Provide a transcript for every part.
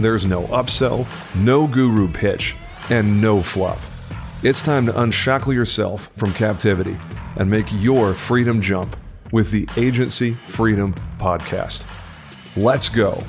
There's no upsell, no guru pitch, and no fluff. It's time to unshackle yourself from captivity and make your freedom jump with the Agency Freedom Podcast. Let's go.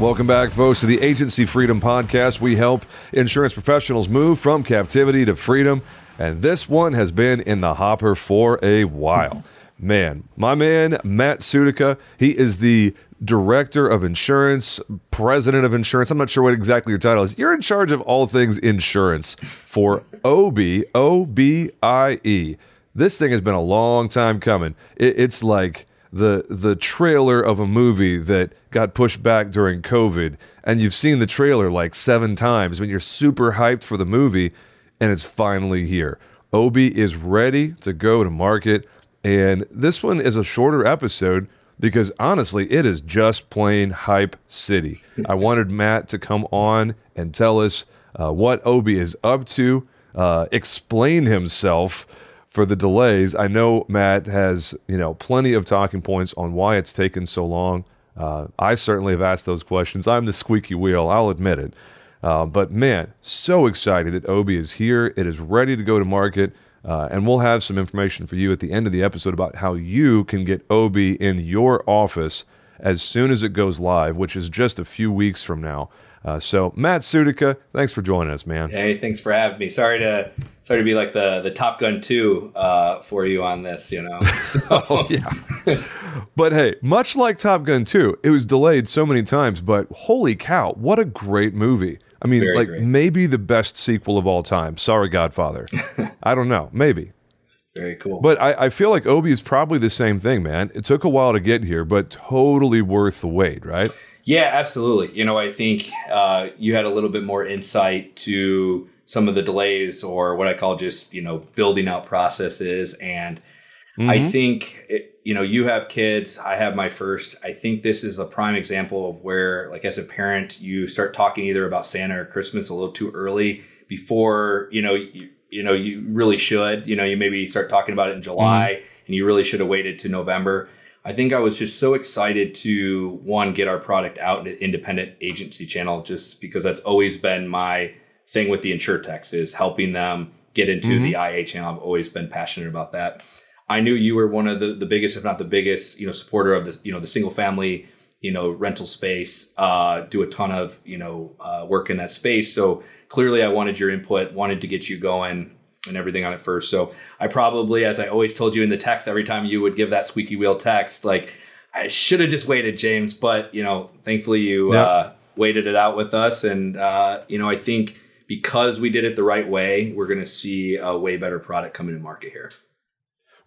Welcome back, folks, to the Agency Freedom Podcast. We help insurance professionals move from captivity to freedom, and this one has been in the hopper for a while. Man, my man, Matt Sutika, he is the director of insurance, president of insurance. I'm not sure what exactly your title is. You're in charge of all things insurance for OBIE, O B I E. This thing has been a long time coming. It, it's like the the trailer of a movie that got pushed back during COVID, and you've seen the trailer like seven times when you're super hyped for the movie, and it's finally here. OBIE is ready to go to market, and this one is a shorter episode because honestly, it is just plain hype city. I wanted Matt to come on and tell us uh, what Obie is up to, uh, explain himself for the delays. I know Matt has you know plenty of talking points on why it's taken so long. Uh, I certainly have asked those questions. I'm the squeaky wheel. I'll admit it. Uh, but man, so excited that Obie is here. It is ready to go to market. Uh, and we'll have some information for you at the end of the episode about how you can get OBIE in your office as soon as it goes live, which is just a few weeks from now. Uh, so, Matt Sutika, thanks for joining us, man. Hey, thanks for having me. Sorry to sorry to be like the the Top Gun two uh, for you on this. You know. So. oh yeah. but hey, much like Top Gun two, it was delayed so many times. But holy cow, what a great movie! I mean, Very like great. maybe the best sequel of all time. Sorry, Godfather. I don't know. Maybe. Very cool. But I, I, feel like OBIE is probably the same thing, man. It took a while to get here, but totally worth the wait, right? Yeah, absolutely. You know, I think uh, you had a little bit more insight to some of the delays or what I call just, you know, building out processes. And mm-hmm. I think it, you know, you have kids, I have my first. I think this is a prime example of where, like, as a parent, you start talking either about Santa or Christmas a little too early before, you know, you, you know, you really should. You know, you maybe start talking about it in July mm-hmm. and you really should have waited to November. I think I was just so excited to one get our product out in an independent agency channel, just because that's always been my thing with the insurtechs is helping them get into mm-hmm. the IA channel. I've always been passionate about that. I knew you were one of the, the biggest, if not the biggest, you know, supporter of this, you know, the single family, you know, rental space, uh, do a ton of, you know, uh, work in that space. So clearly I wanted your input, wanted to get you going and everything on it first. So I probably, as I always told you in the text, every time you would give that squeaky wheel text, like I should have just waited, James, but you know, thankfully you, uh, waited it out with us. And, uh, you know, I think because we did it the right way, we're going to see a way better product coming to market here.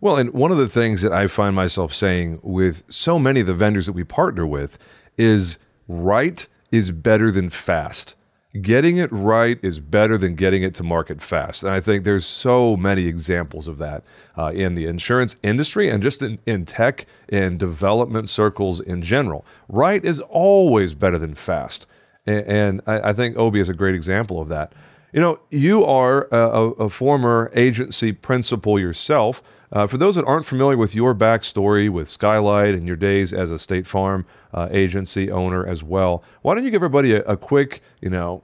Well, and one of the things that I find myself saying with so many of the vendors that we partner with is right is better than fast. Getting it right is better than getting it to market fast. And I think there's so many examples of that uh, in the insurance industry and just in, in tech and development circles in general. Right is always better than fast. And, and I, I think OBIE is a great example of that. You know, you are a, a former agency principal yourself. Uh, for those that aren't familiar with your backstory with Skylight and your days as a State Farm uh, agency owner as well, why don't you give everybody a, a quick, you know,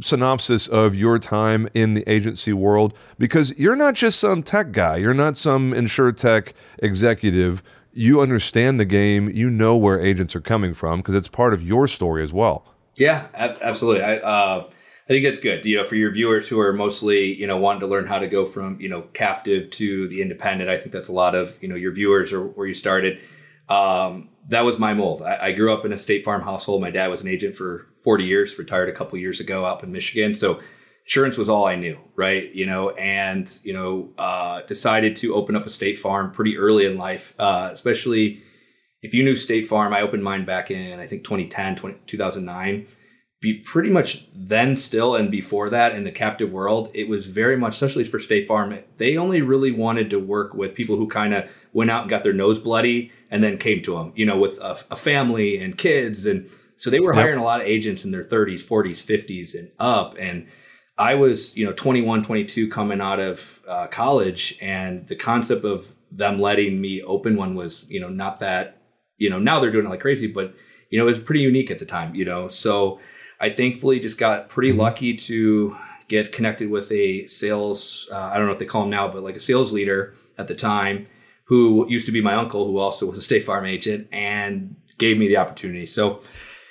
synopsis of your time in the agency world? Because you're not just some tech guy, you're not some insure tech executive. You understand the game, you know where agents are coming from because it's part of your story as well. Yeah, ab- absolutely. I, uh, I think that's good. You know, for your viewers who are mostly, you know, wanting to learn how to go from, you know, captive to the independent. I think that's a lot of, you know, your viewers or where you started. Um, that was my mold. I, I, grew up in a State Farm household. My dad was an agent for 40 years, retired a couple years ago up in Michigan. So insurance was all I knew, right? You know, and, you know, uh, decided to open up a State Farm pretty early in life, uh, especially if you knew State Farm. I opened mine back in, I think, 2010, 20, 2009 be pretty much then still and before that in the captive world it was very much especially for state farm they only really wanted to work with people who kind of went out and got their nose bloody and then came to them you know with a, a family and kids and so they were yep. hiring a lot of agents in their 30s 40s 50s and up and i was you know 21 22 coming out of uh, college and the concept of them letting me open one was you know not that you know now they're doing it like crazy but you know it was pretty unique at the time you know so I thankfully just got pretty mm-hmm. lucky to get connected with a sales, uh, I don't know what they call him now, but like a sales leader at the time who used to be my uncle, who also was a State Farm agent and gave me the opportunity. So,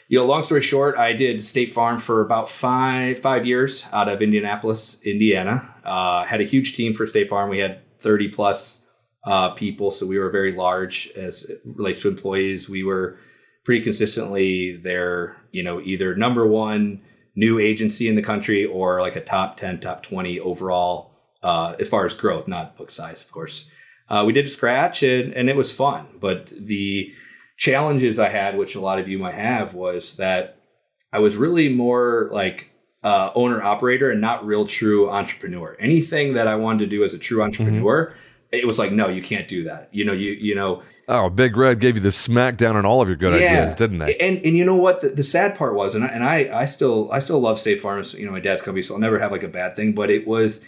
you know, long story short, I did State Farm for about five five years out of Indianapolis, Indiana. Uh, had a huge team for State Farm. We had 30 plus uh, people, so we were very large as it relates to employees. We were pretty consistently they're you know either number one new agency in the country or like a top 10 top 20 overall uh, as far as growth not book size of course uh, we did a scratch and, and it was fun but the challenges i had which a lot of you might have was that i was really more like uh, owner operator and not real true entrepreneur anything that i wanted to do as a true mm-hmm. entrepreneur mm-hmm. it was like no you can't do that you know you you know Oh, Big Red gave you the smackdown on all of your good yeah. ideas, didn't they? And and you know what? The, the sad part was, and I, and I I still I still love State Farm. You know, my dad's company, so I'll never have like a bad thing. But it was,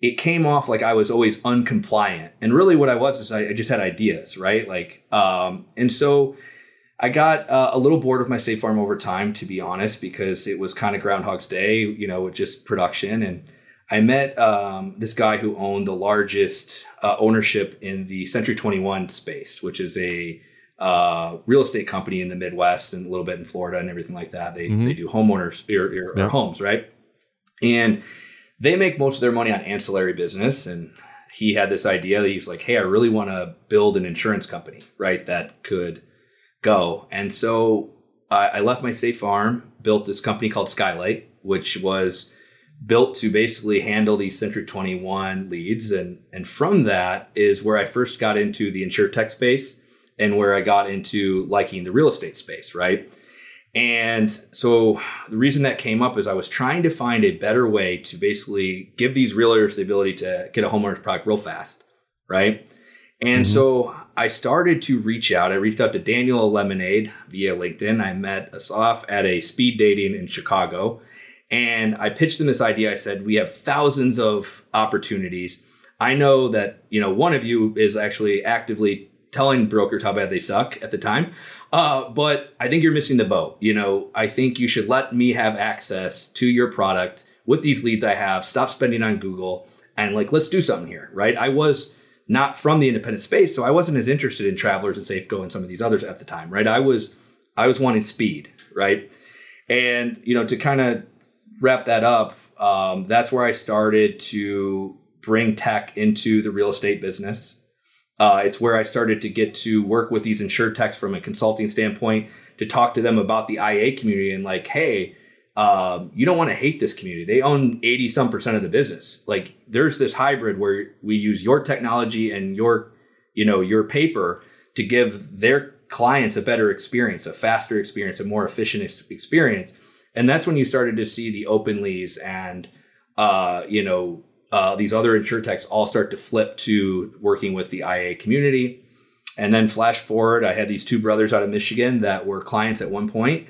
it came off like I was always uncompliant, and really what I was is I, I just had ideas, right? Like, um, and so I got uh, a little bored of my State Farm over time, to be honest, because it was kind of Groundhog's Day, you know, with just production and I met um, this guy who owned the largest uh, ownership in the Century 21 space, which is a uh, real estate company in the Midwest and a little bit in Florida and everything like that. They, mm-hmm. they do homeowners or, or, yeah. homes, right? And they make most of their money on ancillary business. And he had this idea that he's like, hey, I really want to build an insurance company, right? That could go. And so I, I left my state farm, built this company called Skylight, which was built to basically handle these Century 21 leads. And, and from that is where I first got into the insure tech space and where I got into liking the real estate space, right? And so the reason that came up is I was trying to find a better way to basically give these realtors the ability to get a homeowner's product real fast, right? And mm-hmm. so I started to reach out. I reached out to Daniel Lemonade via LinkedIn. I met Asaf at a speed dating in Chicago and I pitched them this idea. I said, we have thousands of opportunities. I know that, you know, one of you is actually actively telling brokers how bad they suck at the time. Uh, but I think you're missing the boat. You know, I think you should let me have access to your product with these leads I have. Stop spending on Google and like, let's do something here, right? I was not from the independent space, so I wasn't as interested in Travelers and Safeco and some of these others at the time, right? I was, I was wanting speed, right? And you know, to kind of wrap that up, um, that's where I started to bring tech into the real estate business. Uh, it's where I started to get to work with these insure techs from a consulting standpoint to talk to them about the IA community and like, hey, uh, you don't want to hate this community. They own 80 some percent of the business. Like there's this hybrid where we use your technology and your, you know, your paper to give their clients a better experience, a faster experience, a more efficient experience and that's when you started to see the Openlys and uh, you know uh, these other insurtechs all start to flip to working with the IA community. And then flash forward, I had these two brothers out of Michigan that were clients at one point,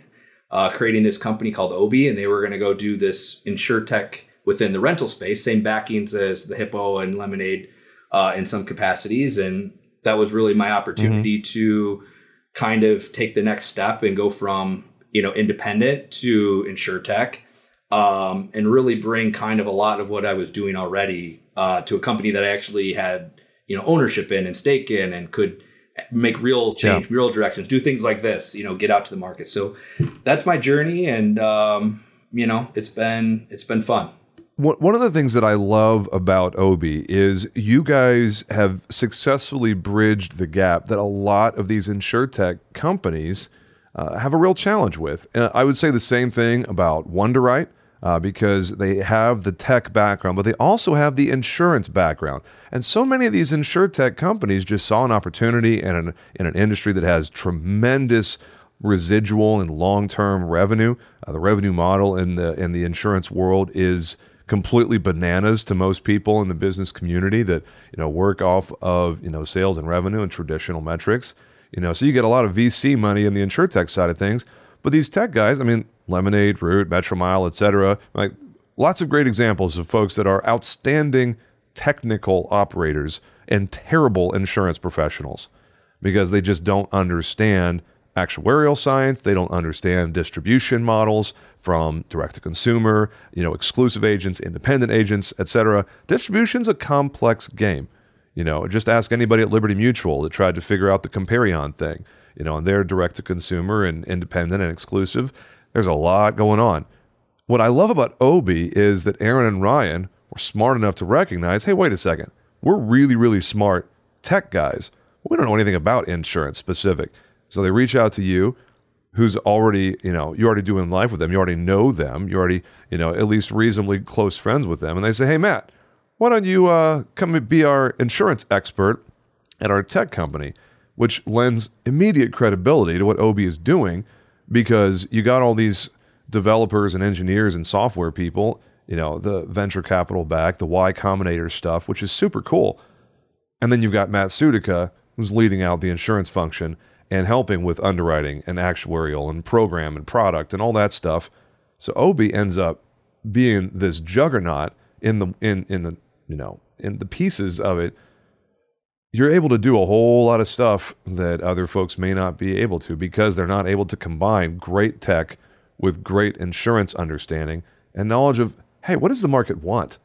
uh, creating this company called Obie, and they were going to go do this insurtech within the rental space, same backings as the Hippo and Lemonade uh, in some capacities, and that was really my opportunity mm-hmm. to kind of take the next step and go from you know, independent to insure tech, um, and really bring kind of a lot of what I was doing already uh, to a company that I actually had, you know, ownership in and stake in and could make real change, yeah. real directions, do things like this, you know, get out to the market. So that's my journey. And, um, you know, it's been it's been fun. One of the things that I love about Obie is you guys have successfully bridged the gap that a lot of these insurtech companies uh, have a real challenge with. Uh, I would say the same thing about Wunderite uh, because they have the tech background, but they also have the insurance background. And so many of these insurtech companies just saw an opportunity in an, in an industry that has tremendous residual and long-term revenue. Uh, the revenue model in the in the insurance world is completely bananas to most people in the business community that you know work off of you know sales and revenue and traditional metrics. You know, so you get a lot of VC money in the insurtech side of things, but these tech guys, I mean, Lemonade, Root, Metromile, etc. Like lots of great examples of folks that are outstanding technical operators and terrible insurance professionals because they just don't understand actuarial science, they don't understand distribution models from direct to consumer, you know, exclusive agents, independent agents, etc. Distribution's a complex game. You know, just ask anybody at Liberty Mutual that tried to figure out the Comparion thing. You know, and they're direct to consumer and independent and exclusive. There's a lot going on. What I love about Obie is that Aaron and Ryan were smart enough to recognize hey, wait a second. We're really, really smart tech guys. We don't know anything about insurance specific. So they reach out to you, who's already, you know, you're already doing life with them. You already know them. You're already, you know, at least reasonably close friends with them. And they say, hey, Matt, why don't you uh, come be our insurance expert at our tech company? Which lends immediate credibility to what Obie is doing because you got all these developers and engineers and software people, you know, the venture capital back, the Y Combinator stuff, which is super cool. And then you've got Matt Sutika, who's leading out the insurance function and helping with underwriting and actuarial and program and product and all that stuff. So Obie ends up being this juggernaut in the in in the you know in the pieces of it you're able to do a whole lot of stuff that other folks may not be able to because they're not able to combine great tech with great insurance understanding and knowledge of hey what does the market want?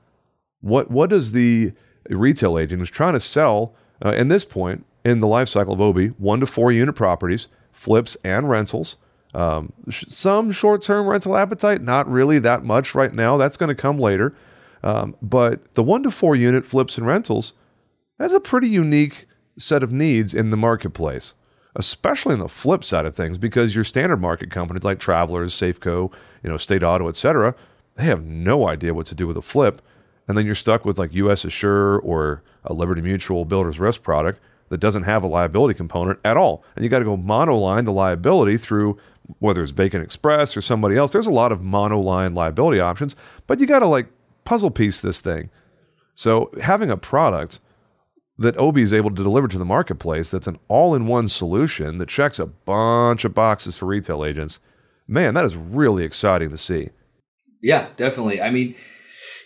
What what does the retail agent who's trying to sell uh, in this point in the life cycle of Obie one to four unit properties flips and rentals um, sh- some short-term rental appetite not really that much right now. That's going to come later um, but the one to four unit flips and rentals has a pretty unique set of needs in the marketplace, especially in the flip side of things, because your standard market companies like Travelers, Safeco, you know, State Auto, etc., they have no idea what to do with a flip, and then you're stuck with like U.S. Assure or a Liberty Mutual Builder's Risk product that doesn't have a liability component at all, and you got to go monoline the liability through whether it's Vacant Express or somebody else. There's a lot of monoline liability options, but you got to like puzzle piece this thing. So having a product that Obie is able to deliver to the marketplace that's an all in one solution that checks a bunch of boxes for retail agents, man, that is really exciting to see. Yeah, definitely. I mean,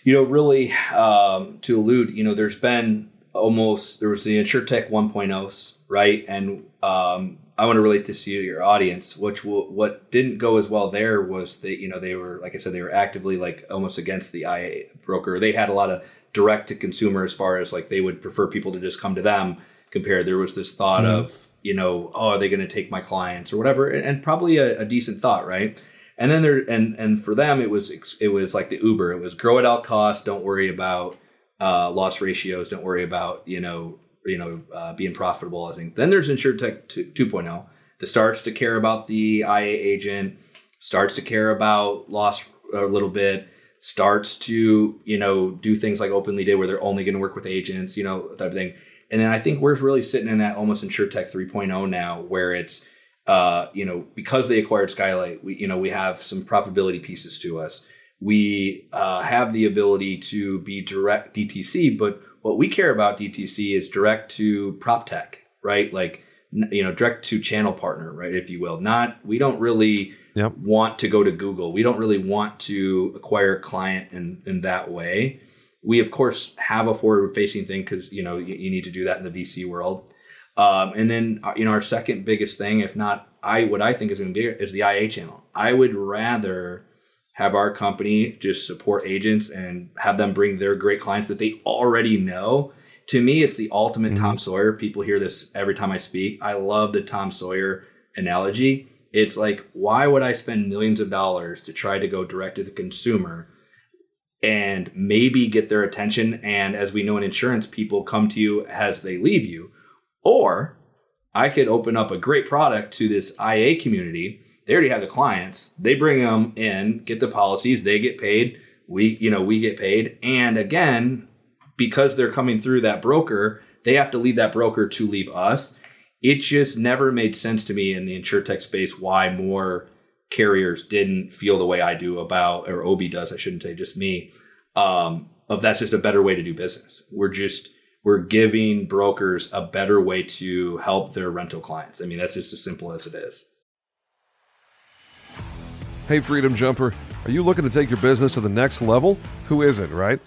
you know, really um, to allude, you know, there's been almost, there was the InsurTech 1.0s, right? And um, I want to relate this to you, your audience, which will, what didn't go as well there was that, you know, they were, like I said, they were actively like almost against the IA broker. They had a lot of direct to consumer as far as like they would prefer people to just come to them compared there was this thought mm-hmm. of you know oh are they going to take my clients or whatever and, and probably a, a, decent thought right and then there and and for them it was it was like the uber it was grow at all costs don't worry about uh, loss ratios don't worry about you know you know uh, being profitable i think. Then there's insurtech 2.0 that starts to care about the ia agent starts to care about loss a little bit starts to you know do things like openly did where they're only going to work with agents you know type of thing. And then i think we're really sitting in that almost insurtech 3.0 now where it's uh, you know because they acquired skylight we you know we have some profitability pieces to us. We uh, have the ability to be direct dtc but what we care about dtc is direct to prop tech right like you know direct to channel partner right if you will not we don't really yep. want to go to Google. We don't really want to acquire a client in, in that way. We of course have a forward facing thing because you know you, you, need to do that in the VC world. Um, and then uh, you know our second biggest thing, if not I, what I think is going to be is the IA channel. I would rather have our company just support agents and have them bring their great clients that they already know. To me, it's the ultimate mm-hmm. Tom Sawyer. People hear this every time I speak. I love the Tom Sawyer analogy it's like, why would I spend millions of dollars to try to go direct to the consumer and maybe get their attention? And as we know in insurance, people come to you as they leave you. Or I could open up a great product to this IA community. They already have the clients. They bring them in, get the policies, they get paid. We, you know, we get paid. And again, because they're coming through that broker, they have to leave that broker to leave us it just never made sense to me in the insurtech space why more carriers didn't feel the way I do about, or Obie does, I shouldn't say just me, um, of that's just a better way to do business. We're just, we're giving brokers a better way to help their rental clients. I mean, that's just as simple as it is. Hey, Freedom Jumper, are you looking to take your business to the next level? Who isn't, right?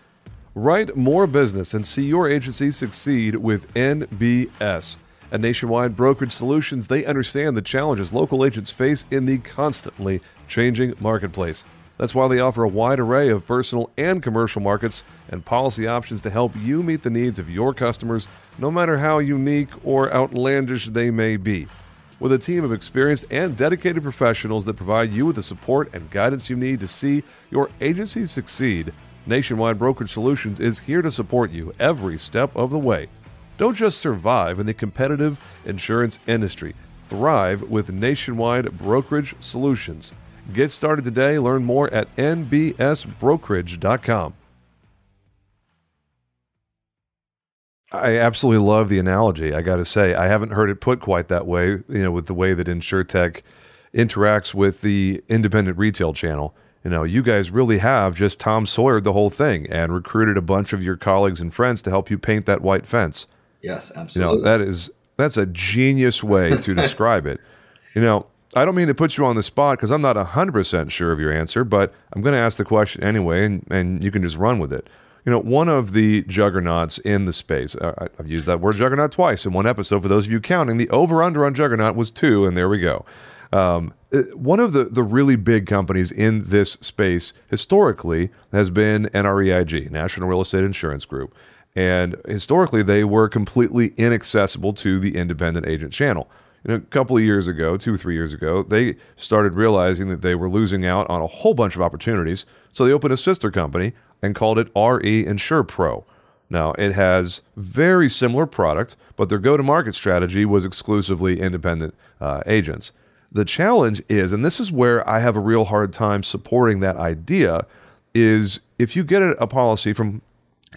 Write more business and see your agency succeed with NBS. At Nationwide Brokerage Solutions, they understand the challenges local agents face in the constantly changing marketplace. That's why they offer a wide array of personal and commercial markets and policy options to help you meet the needs of your customers, no matter how unique or outlandish they may be. With a team of experienced and dedicated professionals that provide you with the support and guidance you need to see your agency succeed, Nationwide Brokerage Solutions is here to support you every step of the way. Don't just survive in the competitive insurance industry, thrive with nationwide brokerage solutions. Get started today. Learn more at nbsbrokerage.com. I absolutely love the analogy. I got to say, I haven't heard it put quite that way. You know, with the way that InsureTech interacts with the independent retail channel. You know, you guys really have just Tom Sawyer the whole thing and recruited a bunch of your colleagues and friends to help you paint that white fence. Yes, absolutely. You know, that is that's a genius way to describe it. You know, I don't mean to put you on the spot because I'm not 100% sure of your answer, but I'm going to ask the question anyway, and, and you can just run with it. You know, one of the juggernauts in the space, uh, I've used that word juggernaut twice in one episode. For those of you counting, the over under on juggernaut was two, and there we go. Um, uh, one of the, the really big companies in this space historically has been NREIG, National Real Estate Insurance Group. And historically, they were completely inaccessible to the independent agent channel. a couple of years ago, two or three years ago, they started realizing that they were losing out on a whole bunch of opportunities. So they opened a sister company and called it RE Insure Pro. Now, it has very similar product, but their go-to-market strategy was exclusively independent uh, agents. The challenge is, and this is where I have a real hard time supporting that idea, is if you get a policy from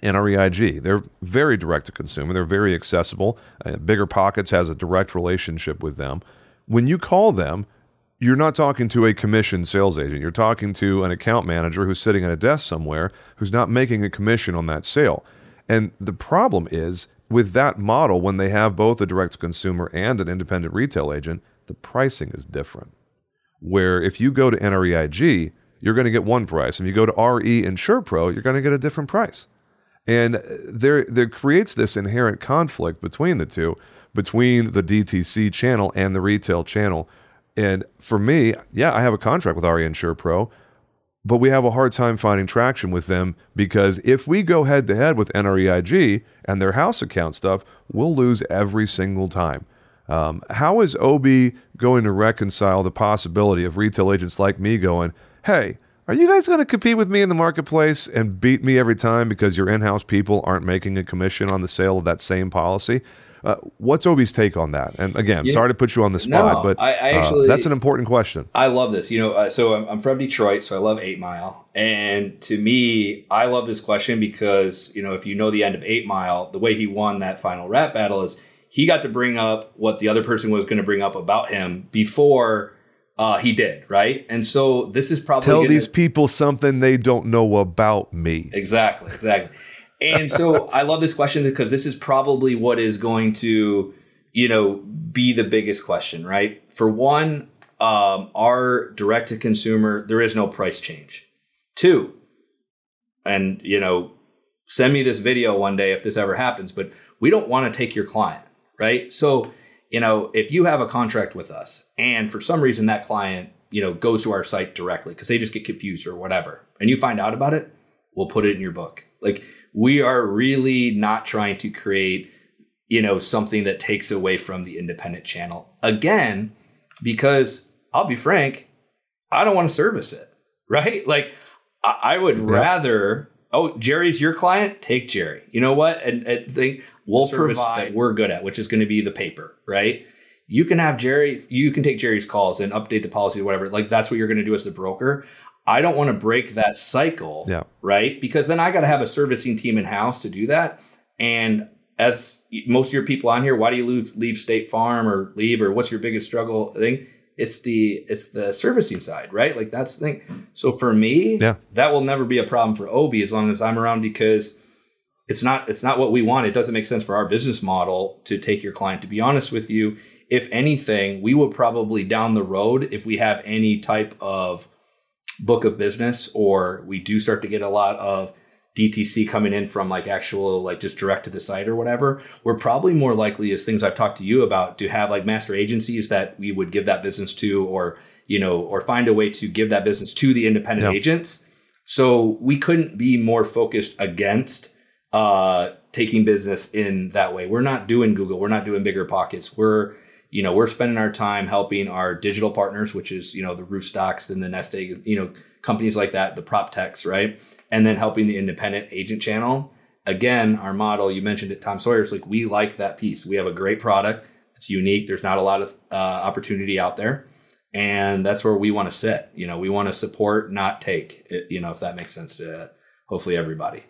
NREIG. They're very direct to consumer. They're very accessible. Uh, Bigger Pockets has a direct relationship with them. When you call them, you're not talking to a commissioned sales agent. You're talking to an account manager who's sitting at a desk somewhere who's not making a commission on that sale. And the problem is with that model, when they have both a direct consumer and an independent retail agent, the pricing is different. Where if you go to NREIG, you're going to get one price. If you go to RE Insure Pro, you're going to get a different price. And there, there creates this inherent conflict between the two, between the DTC channel and the retail channel. And for me, yeah, I have a contract with RE Insure Pro, but we have a hard time finding traction with them because if we go head to head with NREIG and their house account stuff, we'll lose every single time. Um, how is Obie going to reconcile the possibility of retail agents like me going, hey, are you guys going to compete with me in the marketplace and beat me every time because your in-house people aren't making a commission on the sale of that same policy? Uh, what's Obie's take on that? And again, yeah, sorry to put you on the spot, no, but I, I actually, uh, that's an important question. I love this. You know, uh, so I'm, I'm, from Detroit, so I love Eight Mile, and to me, I love this question because you know, if you know the end of Eight Mile, the way he won that final rap battle is he got to bring up what the other person was going to bring up about him before uh, he did, right? And so this is probably tell gonna, these people something they don't know about me. Exactly, exactly. And so I love this question because this is probably what is going to, you know, be the biggest question, right? For one, um, our direct to consumer, there is no price change. Two, and you know, send me this video one day if this ever happens, but we don't want to take your client, right? So you know, if you have a contract with us and for some reason that client, you know, goes to our site directly because they just get confused or whatever, and you find out about it, we'll put it in your book. Like we are really not trying to create, you know, something that takes away from the independent channel. Again, because I'll be frank, I don't want to service it, right? Like I, I would rather. Oh, Jerry's your client. Take Jerry. You know what? And, and think we'll provide that we're good at, which is going to be the paper, right? You can have Jerry. You can take Jerry's calls and update the policy or whatever. Like that's what you're going to do as the broker. I don't want to break that cycle, yeah. right? Because then I got to have a servicing team in house to do that. And as most of your people on here, why do you leave, leave State Farm or leave or what's your biggest struggle thing? It's the it's the servicing side, right? Like that's the thing. So for me, yeah. that will never be a problem for Obie as long as I'm around because it's not it's not what we want. It doesn't make sense for our business model to take your client. To be honest with you, if anything, we will probably down the road if we have any type of book of business or we do start to get a lot of DTC coming in from like actual like just direct to the site or whatever, we're probably more likely as things I've talked to you about to have like master agencies that we would give that business to or you know or find a way to give that business to the independent agents. So we couldn't be more focused against uh taking business in that way. We're not doing Google, we're not doing bigger pockets. We're you know, we're spending our time helping our digital partners, which is, you know, the Roofstocks and the Nest Egg, you know, companies like that, the prop techs, right? And then helping the independent agent channel. Again, our model, you mentioned it, Tom Sawyer's like, we like that piece. We have a great product. It's unique. There's not a lot of uh, opportunity out there. And that's where we want to sit. You know, we want to support, not take, it, you know, if that makes sense to hopefully everybody.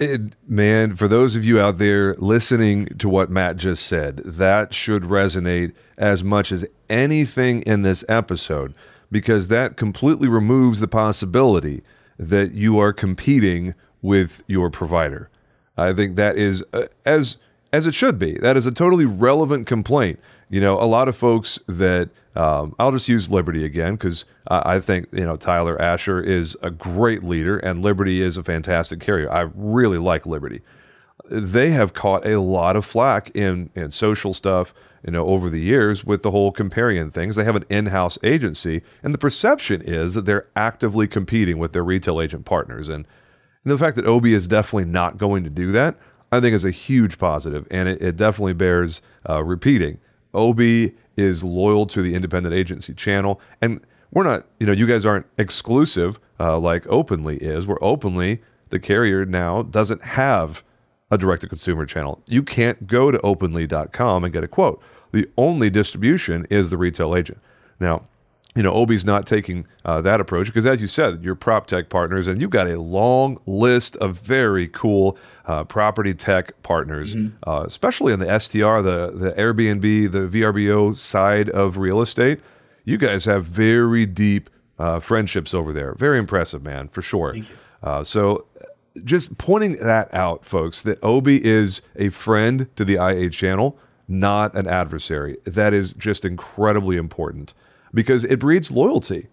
It, man, for those of you out there listening to what Matt just said, that should resonate as much as anything in this episode because that completely removes the possibility that you are competing with your provider. I think that is uh, as as it should be. That is a totally relevant complaint. You know, a lot of folks that um, I'll just use Liberty again because I, I, think you know Tyler Asher is a great leader and Liberty is a fantastic carrier. I really like Liberty. They have caught a lot of flack in in social stuff, you know, over the years with the whole Comparion things. They have an in-house agency, and the perception is that they're actively competing with their retail agent partners. And, and the fact that Obie is definitely not going to do that, I think, is a huge positive, and it, it definitely bears uh, repeating. Obie is loyal to the independent agency channel. And we're not, you know, you guys aren't exclusive uh, like Openly is. We're Openly, the carrier now doesn't have a direct to consumer channel. You can't go to openly.com and get a quote. The only distribution is the retail agent. Now, you know, Obie's not taking uh, that approach because, as you said, you're prop tech partners, and you've got a long list of very cool uh, property tech partners, mm-hmm. uh, especially in the STR, the the Airbnb, the VRBO side of real estate. You guys have very deep uh, friendships over there. Very impressive, man, for sure. Uh, so, just pointing that out, folks, that Obie is a friend to the IA channel, not an adversary. That is just incredibly important because it breeds loyalty.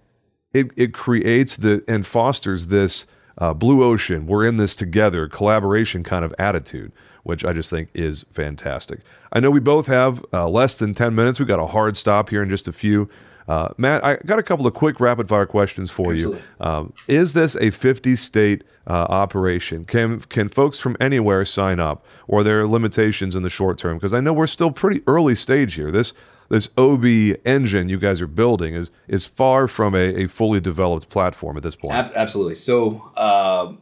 It, it creates the and fosters this uh, blue ocean, we're in this together, collaboration kind of attitude, which I just think is fantastic. I know we both have uh, less than 10 minutes. We've got a hard stop here in just a few. Uh, Matt, I got a couple of quick rapid fire questions for Absolutely. you. Um, is this a 50 state uh, operation? Can can folks from anywhere sign up, or are there limitations in the short term? Because I know we're still pretty early stage here. This this Obie engine you guys are building is is far from a, a fully developed platform at this point. absolutely. So, uh,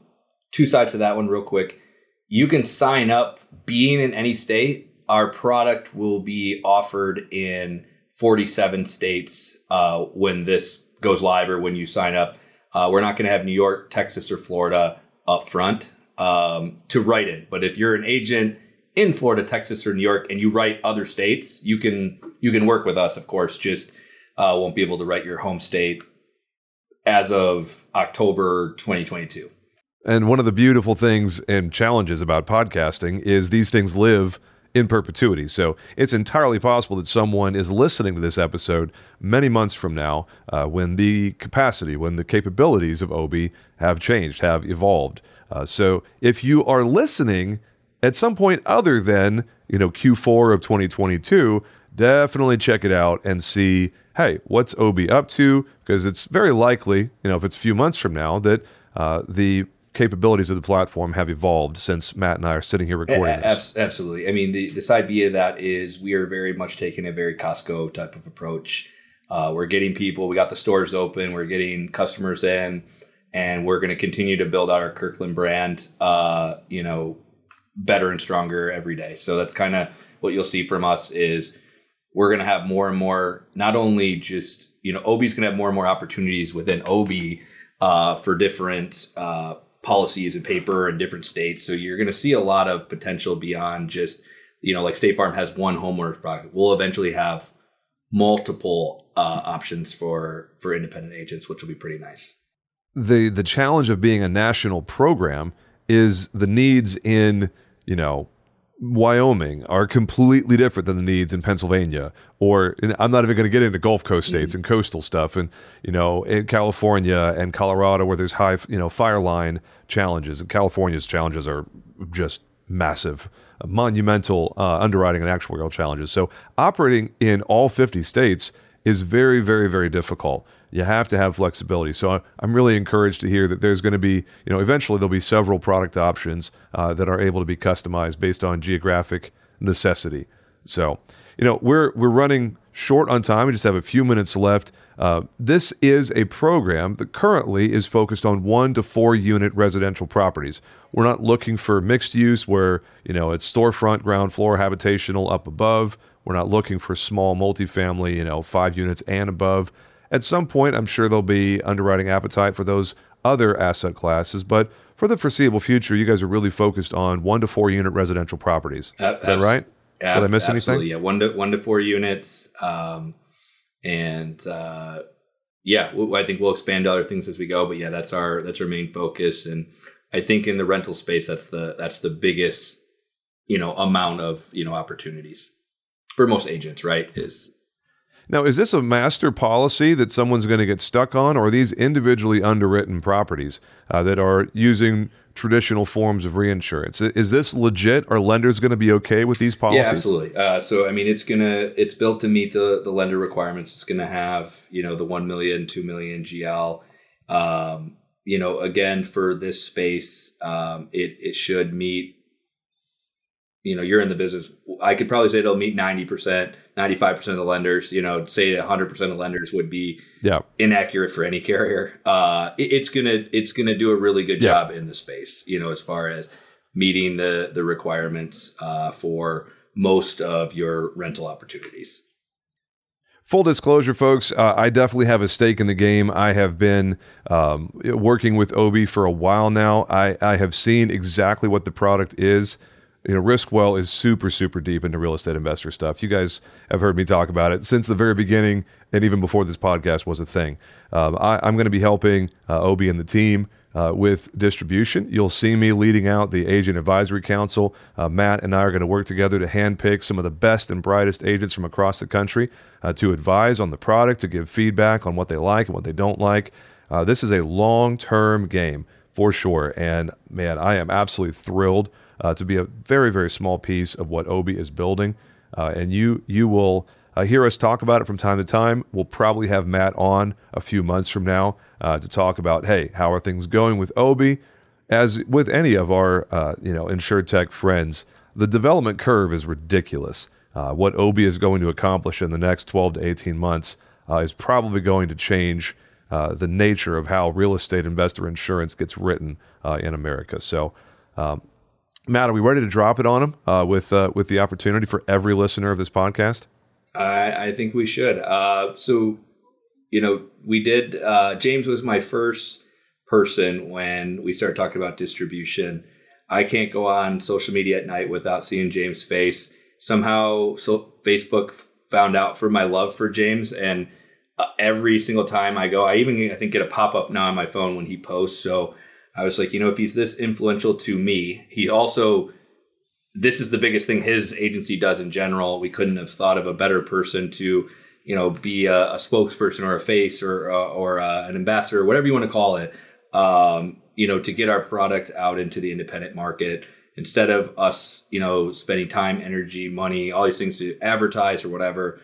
two sides to that one, real quick. You can sign up being in any state. Our product will be offered in 47 states uh, when this goes live or when you sign up. Uh, we're not going to have New York, Texas, or Florida up front um, to write in. But if you're an agent in Florida, Texas, or New York, and you write other states, you can you can work with us. Of course, just uh, won't be able to write your home state as of October 2022. And one of the beautiful things and challenges about podcasting is these things live in perpetuity. So it's entirely possible that someone is listening to this episode many months from now uh, when the capacity, when the capabilities of Obie have changed, have evolved. Uh, so if you are listening at some point other than you know Q4 of 2022, definitely check it out and see, hey, what's Obie up to? Because it's very likely, you know, if it's a few months from now, that uh, the capabilities of the platform have evolved since Matt and I are sitting here recording. A- absolutely. I mean, the, B of that is we are very much taking a very Costco type of approach. Uh, we're getting people. We got the stores open. We're getting customers in, and we're going to continue to build out our Kirkland brand. Uh, you know, better and stronger every day. So that's kind of what you'll see from us is we're going to have more and more. Not only just you know, Obie's going to have more and more opportunities within Obie uh, for different uh, policies and paper in different states. So you're going to see a lot of potential beyond just you know, like State Farm has one homeowners product. We'll eventually have multiple uh, options for for independent agents, which will be pretty nice. The the challenge of being a national program is the needs in you know Wyoming are completely different than the needs in Pennsylvania, or I'm not even going to get into Gulf Coast states and coastal stuff, and you know, in California and Colorado where there's high, you know, fire line challenges, and California's challenges are just massive, monumental uh, underwriting and actuarial challenges. So operating in all 50 states is very, very, very difficult. You have to have flexibility. So I'm really encouraged to hear that there's going to be, you know, eventually there'll be several product options uh, that are able to be customized based on geographic necessity. So, you know, we're we're running short on time. We just have a few minutes left. Uh, this is a program that currently is focused on one to four unit residential properties. We're not looking for mixed use where you know it's storefront, ground floor, habitational up above. We're not looking for small multifamily, you know, five units and above. At some point, I'm sure there'll be underwriting appetite for those other asset classes, but for the foreseeable future, you guys are really focused on one to four unit residential properties. Uh, is that right? Did I miss absolutely, anything? Yeah, one to one to four units, um, and uh, yeah, I think we'll expand to other things as we go. But yeah, that's our that's our main focus, and I think in the rental space, that's the that's the biggest you know amount of you know opportunities for most agents. Right? Is now, is this a master policy that someone's going to get stuck on, or are these individually underwritten properties uh, that are using traditional forms of reinsurance? Is this legit? Are lenders going to be okay with these policies? Yeah, absolutely. Uh, so, I mean, it's gonna it's built to meet the the lender requirements. It's going to have you know the one million, two million GL. Um, you know, again for this space, um, it it should meet you know you're in the business i could probably say it'll meet 90% 95% of the lenders you know say 100% of lenders would be yeah. inaccurate for any carrier uh, it, it's gonna it's gonna do a really good yeah. job in the space you know as far as meeting the the requirements uh, for most of your rental opportunities Full disclosure, folks, uh, I definitely have a stake in the game. I have been um, working with Obie for a while now. I, I have seen exactly what the product is you know, Riskwell is super, super deep into real estate investor stuff. You guys have heard me talk about it since the very beginning, and even before this podcast was a thing. Um, I, am going to be helping uh, Obie and the team uh, with distribution. You'll see me leading out the Agent Advisory Council. Uh, Matt and I are going to work together to handpick some of the best and brightest agents from across the country uh, to advise on the product, to give feedback on what they like and what they don't like. Uh, this is a long term game for sure. And man, I am absolutely thrilled uh, to be a very, very small piece of what Obie is building. Uh, and you you will uh, hear us talk about it from time to time. We'll probably have Matt on a few months from now uh, to talk about, hey, how are things going with Obie? As with any of our uh, you know tech friends, the development curve is ridiculous. Uh, what Obie is going to accomplish in the next 12 to 18 months is probably going to change the nature of how real estate investor insurance gets written in America. So um, Matt, are we ready to drop it on him uh, with uh, with the opportunity for every listener of this podcast? I, I think we should. Uh, so, you know, we did. Uh, James was my first person when we started talking about distribution. I can't go on social media at night without seeing James' face. Somehow, so Facebook found out for my love for James, and uh, every single time I go, I even I think get a pop up now on my phone when he posts. So I was like, you know, if he's this influential to me, he also this is the biggest thing his agency does in general. We couldn't have thought of a better person to, you know, be a, a spokesperson or a face or uh, or uh, an ambassador, whatever you want to call it. Um, you know, to get our product out into the independent market instead of us, you know, spending time, energy, money, all these things to advertise or whatever.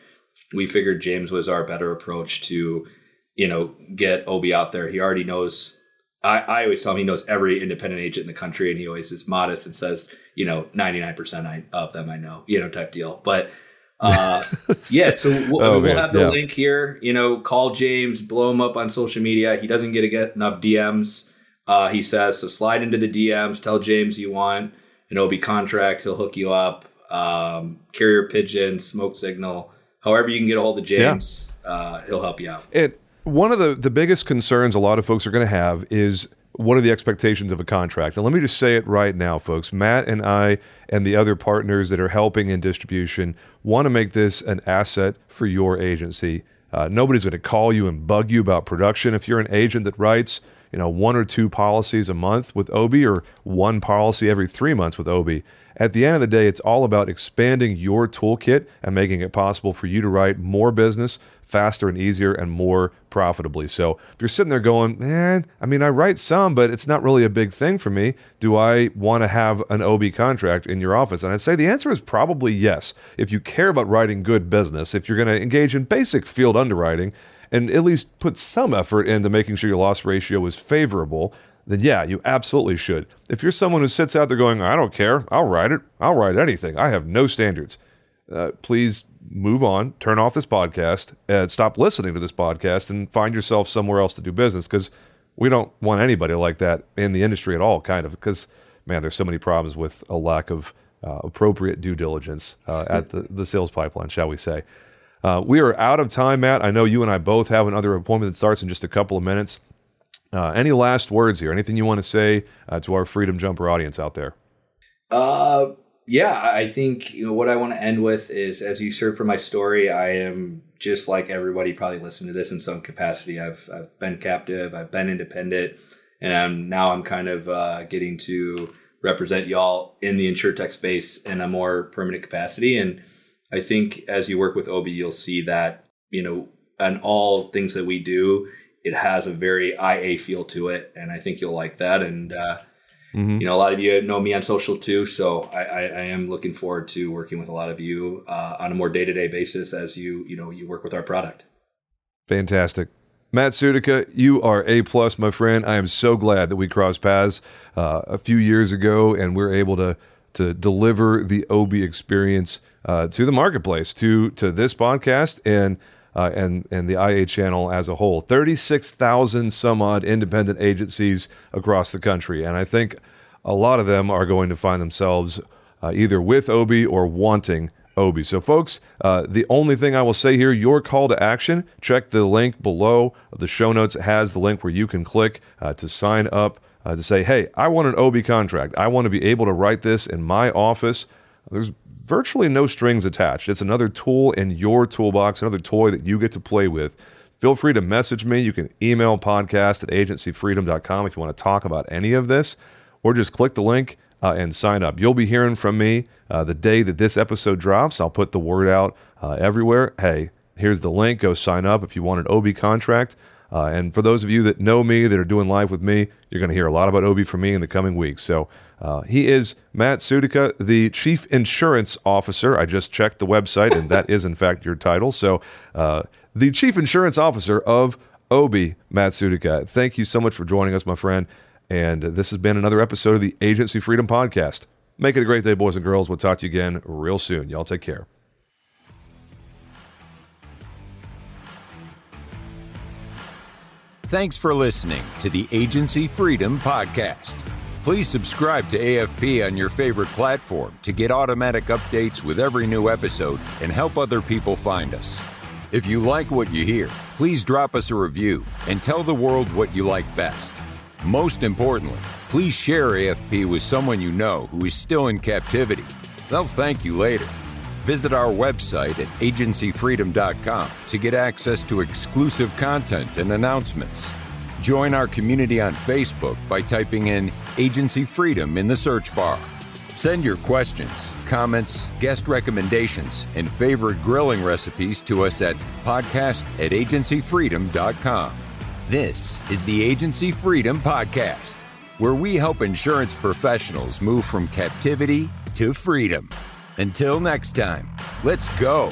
We figured James was our better approach to, you know, get Obie out there. He already knows I, I always tell him he knows every independent agent in the country, and he always is modest and says, you know, ninety nine percent of them I know, you know, type deal. But Uh, yeah, so we'll, oh, we'll have the yeah. link here. You know, call James, blow him up on social media. He doesn't get, get enough DMs. Uh, he says so. Slide into the DMs. Tell James you want an Obie contract. He'll hook you up. Um, carrier pigeon, smoke signal, however you can get a hold of James, yeah. uh, he'll help you out. It one of the the biggest concerns a lot of folks are going to have is what are the expectations of a contract? And let me just say it right now, folks. Matt and I and the other partners that are helping in distribution want to make this an asset for your agency. Uh, nobody's going to call you and bug you about production. If you're an agent that writes, you know, one or two policies a month with Obie or one policy every three months with Obie, at the end of the day, it's all about expanding your toolkit and making it possible for you to write more business faster and easier and more profitably. So if you're sitting there going, man, I mean, I write some, but it's not really a big thing for me. Do I want to have an Obie contract in your office? And I'd say the answer is probably yes. If you care about writing good business, if you're going to engage in basic field underwriting, and at least put some effort into making sure your loss ratio is favorable, then yeah, you absolutely should. If you're someone who sits out there going, I don't care, I'll write it, I'll write anything, I have no standards, uh, please move on, turn off this podcast, and stop listening to this podcast, and find yourself somewhere else to do business because we don't want anybody like that in the industry at all, kind of, because man, there's so many problems with a lack of uh, appropriate due diligence uh, at the, the sales pipeline, shall we say. Uh, we are out of time, Matt. I know you and I both have another appointment that starts in just a couple of minutes. Uh, any last words here? Anything you want to say uh, to our Freedom Jumper audience out there? Uh, yeah, I think you know what I want to end with is as you heard from my story, I am just like everybody probably listened to this in some capacity. I've I've been captive, I've been independent, and I'm now I'm kind of uh, getting to represent y'all in the insure tech space in a more permanent capacity. And I think as you work with Obie, you'll see that you know, and all things that we do, it has a very IA feel to it, and I think you'll like that. And uh, Mm-hmm. You know, a lot of you know me on social too, so I, I, I am looking forward to working with a lot of you uh, on a more day to day basis as you you know you work with our product. Fantastic. Matt Sutika, you are a plus, my friend. I am so glad that we crossed paths uh, a few years ago, and we're able to to deliver the Obie experience uh, to the marketplace, to to this podcast, and uh, and and the IA channel as a whole. Thirty six thousand some odd independent agencies across the country, and I think a lot of them are going to find themselves uh, either with Obie or wanting Obie. So, folks, uh, the only thing I will say here: your call to action. Check the link below. The show notes it has the link where you can click uh, to sign up. Uh, to say, hey, I want an Obie contract. I want to be able to write this in my office. There's virtually no strings attached. It's another tool in your toolbox, another toy that you get to play with. Feel free to message me. You can email podcast at agencyfreedom.com if you want to talk about any of this, or just click the link uh, and sign up. You'll be hearing from me uh, the day that this episode drops. I'll put the word out uh, everywhere. Hey, here's the link. Go sign up if you want an Obie contract. Uh, and for those of you that know me, that are doing live with me, you're going to hear a lot about Obie from me in the coming weeks. So uh, he is Matt Sutika, the Chief Insurance Officer. I just checked the website, and that is, in fact, your title. So, uh, the Chief Insurance Officer of Obie, Matt Sutika. Thank you so much for joining us, my friend. And this has been another episode of the Agency Freedom Podcast. Make it a great day, boys and girls. We'll talk to you again real soon. Y'all take care. Thanks for listening to the Agency Freedom Podcast. Please subscribe to AFP on your favorite platform to get automatic updates with every new episode and help other people find us. If you like what you hear, please drop us a review and tell the world what you like best. Most importantly, please share AFP with someone you know who is still in captivity. They'll thank you later. Visit our website at agencyfreedom.com to get access to exclusive content and announcements. Join our community on Facebook by typing in Agency Freedom in the search bar. Send your questions, comments, guest recommendations, and favorite grilling recipes to us at podcast at agencyfreedom.com. This is the Agency Freedom Podcast, where we help insurance professionals move from captivity to freedom. Until next time, let's go.